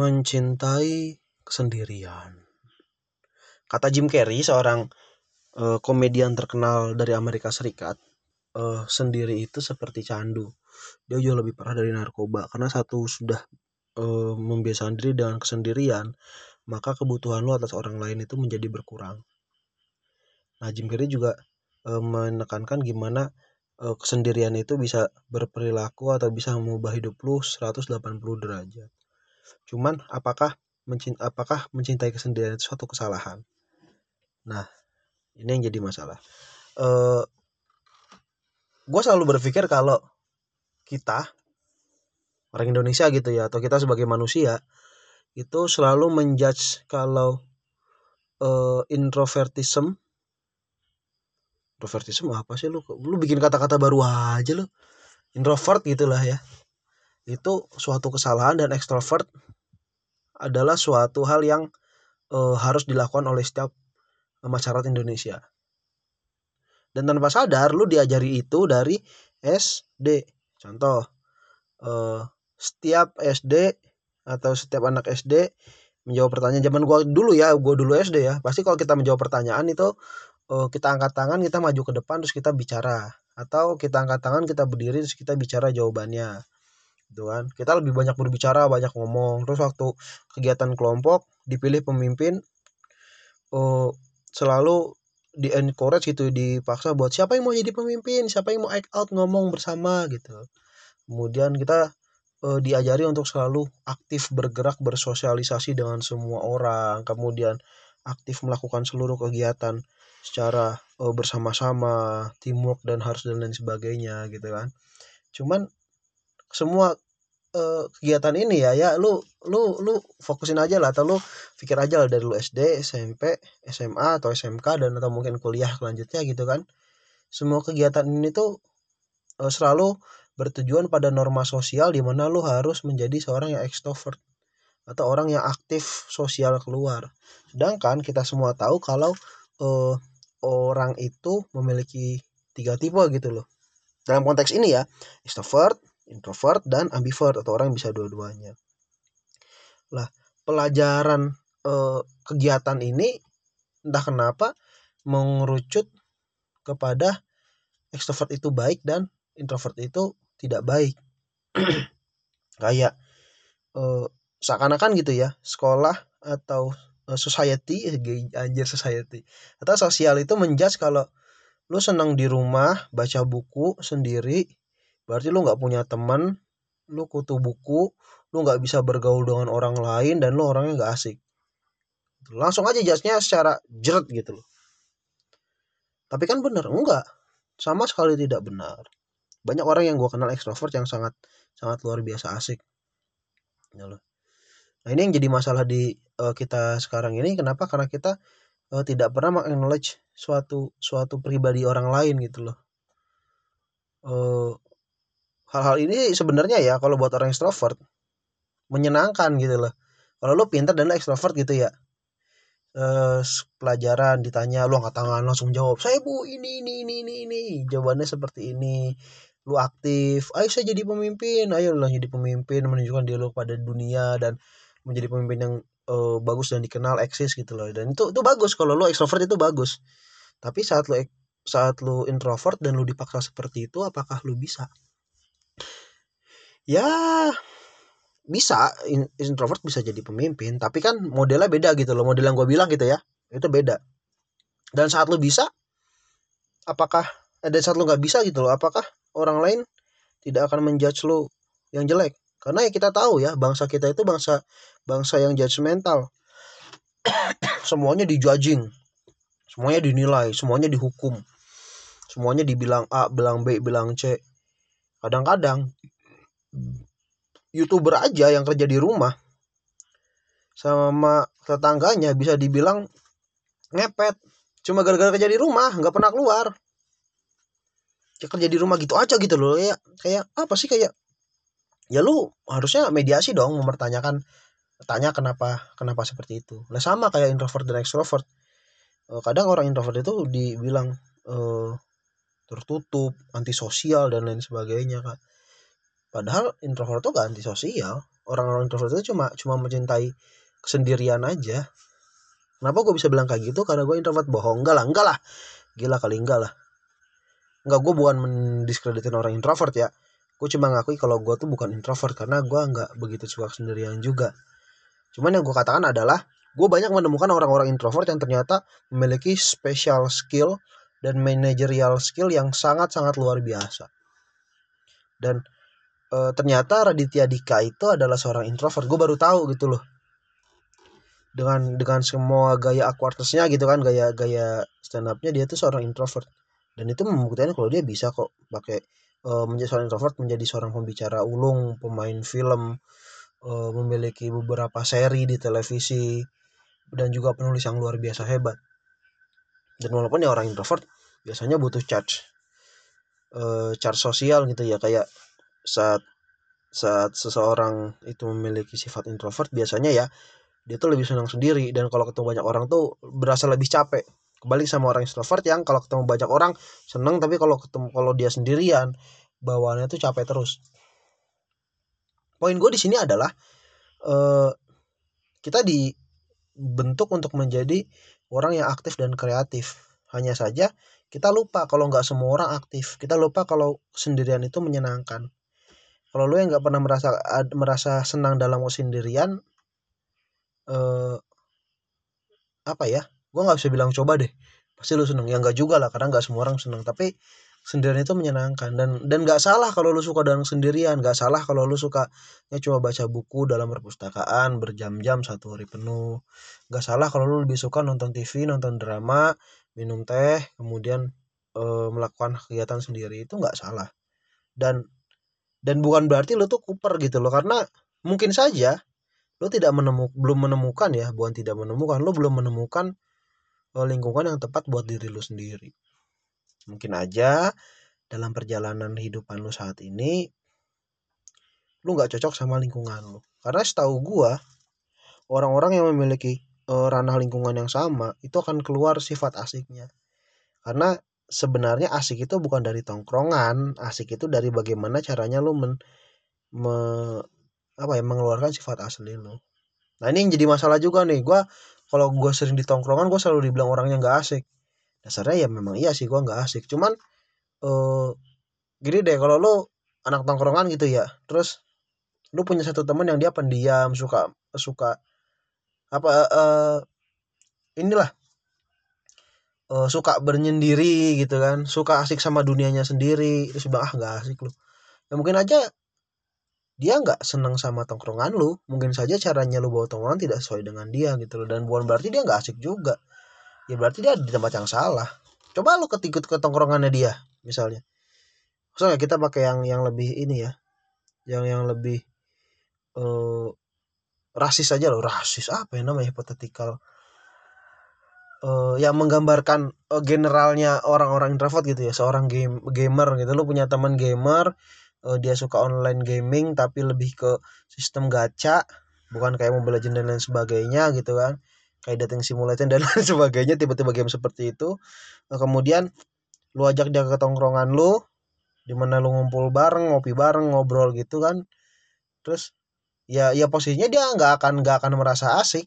mencintai kesendirian. Kata Jim Carrey, seorang uh, komedian terkenal dari Amerika Serikat, uh, sendiri itu seperti candu. Dia jauh lebih parah dari narkoba karena satu sudah uh, membiasakan diri dengan kesendirian, maka kebutuhan lo atas orang lain itu menjadi berkurang. Nah, Jim Carrey juga uh, menekankan gimana kesendirian itu bisa berperilaku atau bisa mengubah hidup lu 180 derajat. Cuman apakah mencintai, apakah mencintai kesendirian itu suatu kesalahan? Nah, ini yang jadi masalah. Uh, eh, gue selalu berpikir kalau kita orang Indonesia gitu ya atau kita sebagai manusia itu selalu menjudge kalau uh, introvertism introvertism apa sih lu lu bikin kata-kata baru aja lu introvert gitulah ya itu suatu kesalahan dan ekstrovert adalah suatu hal yang uh, harus dilakukan oleh setiap masyarakat Indonesia. Dan tanpa sadar lu diajari itu dari SD. Contoh, uh, setiap SD atau setiap anak SD menjawab pertanyaan zaman gua dulu ya, gua dulu SD ya. Pasti kalau kita menjawab pertanyaan itu uh, kita angkat tangan, kita maju ke depan terus kita bicara atau kita angkat tangan, kita berdiri terus kita bicara jawabannya gitu kan. Kita lebih banyak berbicara banyak ngomong. Terus waktu kegiatan kelompok dipilih pemimpin oh selalu di encourage gitu dipaksa buat siapa yang mau jadi pemimpin siapa yang mau act out ngomong bersama gitu. Kemudian kita uh, diajari untuk selalu aktif bergerak bersosialisasi dengan semua orang. Kemudian aktif melakukan seluruh kegiatan secara uh, bersama-sama teamwork dan harus dan lain sebagainya gitu kan. Cuman semua uh, kegiatan ini ya ya lu lu lu fokusin aja lah atau lu pikir aja lah dari lu SD SMP SMA atau SMK dan atau mungkin kuliah selanjutnya gitu kan. Semua kegiatan ini tuh uh, selalu bertujuan pada norma sosial di mana lu harus menjadi seorang yang ekstrovert atau orang yang aktif sosial keluar. Sedangkan kita semua tahu kalau uh, orang itu memiliki tiga tipe gitu loh. Dalam konteks ini ya extrovert introvert dan ambivert atau orang yang bisa dua-duanya. Lah, pelajaran eh, kegiatan ini entah kenapa mengerucut kepada extrovert itu baik dan introvert itu tidak baik. Kayak eh, seakan-akan gitu ya, sekolah atau eh, society, anjir society atau sosial itu menjudge kalau lu senang di rumah baca buku sendiri berarti lu nggak punya teman lu kutu buku lu nggak bisa bergaul dengan orang lain dan lu orangnya nggak asik. Langsung aja jasnya secara jeret gitu loh. Tapi kan bener enggak. Sama sekali tidak benar. Banyak orang yang gue kenal ekstrovert yang sangat sangat luar biasa asik. Loh. Nah ini yang jadi masalah di uh, kita sekarang ini. Kenapa? Karena kita uh, tidak pernah mengaknowledge suatu suatu pribadi orang lain gitu loh. Uh, hal-hal ini sebenarnya ya kalau buat orang extrovert menyenangkan gitu loh. Kalau lo pintar dan lo extrovert gitu ya. Eh, pelajaran ditanya lo angkat tangan langsung jawab saya bu ini ini ini ini ini jawabannya seperti ini. Lu aktif. Ayo saya jadi pemimpin. Ayo lo jadi pemimpin menunjukkan diri lo pada dunia dan menjadi pemimpin yang uh, bagus dan dikenal eksis gitu loh. Dan itu itu bagus. Kalau lo extrovert itu bagus. Tapi saat lo saat lo introvert dan lo dipaksa seperti itu apakah lo bisa ya bisa. Introvert bisa jadi pemimpin tapi kan modelnya beda gitu loh. Model yang gue bilang gitu ya itu beda. Dan saat lo bisa apakah ada saat lo nggak bisa gitu loh apakah orang lain tidak akan menjudge lo yang jelek? Karena ya kita tahu ya bangsa kita itu bangsa bangsa yang judgmental semuanya dijudging. Semuanya dinilai. Semuanya dihukum. Semuanya dibilang A bilang B bilang C. Kadang-kadang youtuber aja yang kerja di rumah. Sama tetangganya bisa dibilang ngepet. Cuma gara-gara kerja di rumah nggak pernah keluar. Ya kerja di rumah gitu aja gitu loh ya kayak apa sih kayak ya lu harusnya mediasi dong mempertanyakan tanya kenapa kenapa seperti itu. Lah sama kayak introvert dan extrovert. Eh, kadang orang introvert itu dibilang uh, tertutup antisosial dan lain sebagainya kan Padahal introvert tuh gak antisosial. orang-orang introvert itu cuma cuma mencintai kesendirian aja. Kenapa gue bisa bilang kayak gitu? Karena gue introvert bohong. Enggak lah enggak lah. Gila kali enggak lah. Enggak gue bukan mendiskreditin orang introvert ya. Gue cuma ngakui kalau gue tuh bukan introvert karena gue nggak begitu suka sendirian juga. Cuman yang gue katakan adalah gue banyak menemukan orang-orang introvert yang ternyata memiliki special skill dan managerial skill yang sangat-sangat luar biasa. Dan e, ternyata Raditya Dika itu adalah seorang introvert. Gue baru tahu gitu loh. Dengan dengan semua gaya awkwardnessnya gitu kan gaya gaya stand upnya dia tuh seorang introvert. Dan itu membuktikan kalau dia bisa kok pakai e, menjadi seorang introvert menjadi seorang pembicara ulung pemain film e, memiliki beberapa seri di televisi dan juga penulis yang luar biasa hebat. Dan walaupun ya orang introvert biasanya butuh charge e, charge sosial gitu ya kayak saat saat seseorang itu memiliki sifat introvert biasanya ya dia tuh lebih senang sendiri. Dan kalau ketemu banyak orang tuh berasa lebih capek. Kebalik sama orang extrovert yang kalau ketemu banyak orang seneng tapi kalau ketemu kalau dia sendirian bawaannya tuh capek terus. Poin gue di sini adalah uh, kita dibentuk untuk menjadi orang yang aktif dan kreatif. Hanya saja kita lupa kalau nggak semua orang aktif. Kita lupa kalau sendirian itu menyenangkan kalau lu yang nggak pernah merasa merasa senang dalam sendirian eh, apa ya? Gue nggak bisa bilang coba deh. Pasti lu seneng. Ya nggak juga lah karena nggak semua orang seneng. Tapi sendirian itu menyenangkan. Dan dan nggak salah kalau lu suka dengan sendirian. Nggak salah kalau lu suka ya cuma baca buku dalam perpustakaan berjam-jam satu hari penuh. Nggak salah kalau lu lebih suka nonton TV nonton drama minum teh kemudian e, melakukan kegiatan sendiri. Itu nggak salah. Dan dan bukan berarti lu tuh kuper gitu loh karena mungkin saja lo tidak menemuk belum menemukan ya bukan tidak menemukan lo belum menemukan uh, lingkungan yang tepat buat diri lo sendiri. Mungkin aja dalam perjalanan hidupan lo saat ini lo nggak cocok sama lingkungan lo karena setahu gua orang-orang yang memiliki uh, ranah lingkungan yang sama itu akan keluar sifat asiknya. Karena sebenarnya asik itu bukan dari tongkrongan asik itu dari bagaimana caranya lo men, me, apa ya mengeluarkan sifat asli lo nah ini yang jadi masalah juga nih. Gue kalau gue sering di tongkrongan gue selalu dibilang orangnya nggak asik. Dasarnya ya memang iya sih gue nggak asik. Cuman uh, gini deh kalau lo anak tongkrongan gitu ya terus lu punya satu temen yang dia pendiam suka suka apa uh, inilah uh, suka bernyendiri gitu kan suka asik sama dunianya sendiri terus bilang ah nggak asik lu. Ya mungkin aja dia nggak seneng sama tongkrongan lu mungkin saja caranya lu bawa tongkrongan tidak sesuai dengan dia gitu loh dan bukan berarti dia nggak asik juga. Ya berarti dia di tempat yang salah. Coba lu ketikut ke tongkrongannya dia misalnya. Soalnya kita pakai yang yang lebih ini ya yang yang lebih uh, rasis aja loh. Rasis apa ya namanya hipotetikal uh, yang menggambarkan uh, generalnya orang-orang introvert gitu ya seorang game gamer gitu. Lu punya teman gamer uh, dia suka online gaming tapi lebih ke sistem gacha bukan kayak Mobile Legends dan lain sebagainya gitu kan. Kayak dating simulator dan lain sebagainya tiba-tiba game seperti itu. Nah, kemudian lu ajak dia ke tongkrongan lu di mana lu ngumpul bareng ngopi bareng ngobrol gitu kan. Terus ya ya posisinya dia nggak akan nggak akan merasa asik.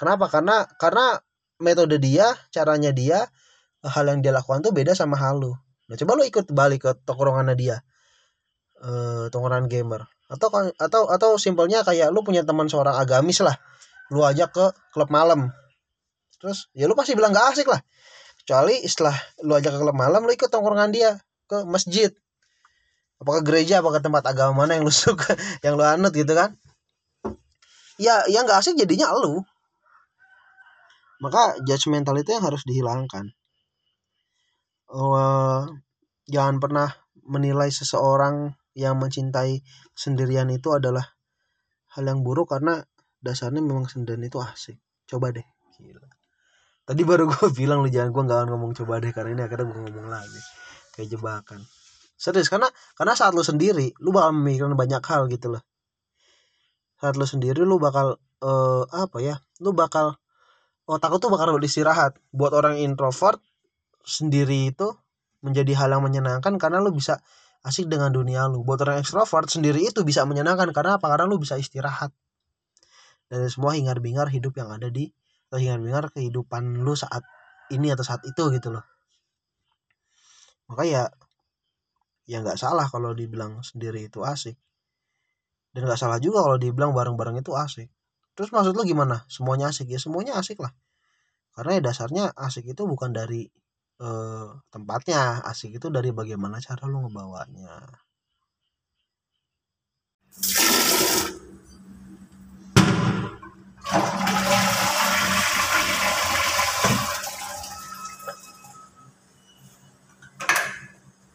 Kenapa? Karena karena metode dia caranya dia hal yang dia lakukan tuh beda sama hal lu. Nah coba lu ikut balik ke tongkrongannya dia. Uh, tongkrongan gamer. Atau atau atau simpelnya kayak lu punya teman seorang agamis lah. Lu ajak ke klub malam. Terus ya lu pasti bilang gak asik lah. Kecuali setelah lu ajak ke klub malam lu ikut tongkrongan dia ke masjid. Apakah gereja apakah tempat agama mana yang lu suka yang lu anut gitu kan. Ya yang gak asik jadinya lu maka judgmental itu yang harus dihilangkan. Uh, jangan pernah menilai seseorang yang mencintai sendirian itu adalah hal yang buruk karena dasarnya memang sendirian itu asik. Coba deh. Gila. Tadi baru gue bilang lu jangan gue nggak ngomong coba deh karena ini akhirnya gue ngomong lagi. Kayak jebakan. Serius karena karena saat lu sendiri lu bakal memikirkan banyak hal gitu loh. Saat lu sendiri lu bakal uh, apa ya lu bakal otak tuh bakal istirahat. Buat orang introvert sendiri itu menjadi hal yang menyenangkan karena lu bisa asik dengan dunia lu. Buat orang ekstrovert sendiri itu bisa menyenangkan karena apa? Karena lu bisa istirahat. Dari semua hingar bingar hidup yang ada di atau hingar bingar kehidupan lu saat ini atau saat itu gitu loh. Maka ya ya nggak salah kalau dibilang sendiri itu asik. Dan nggak salah juga kalau dibilang bareng-bareng itu asik terus maksud lu gimana? Semuanya asik? Ya semuanya asik lah. Karena ya dasarnya asik itu bukan dari eh, tempatnya. Asik itu dari bagaimana cara lu ngebawanya.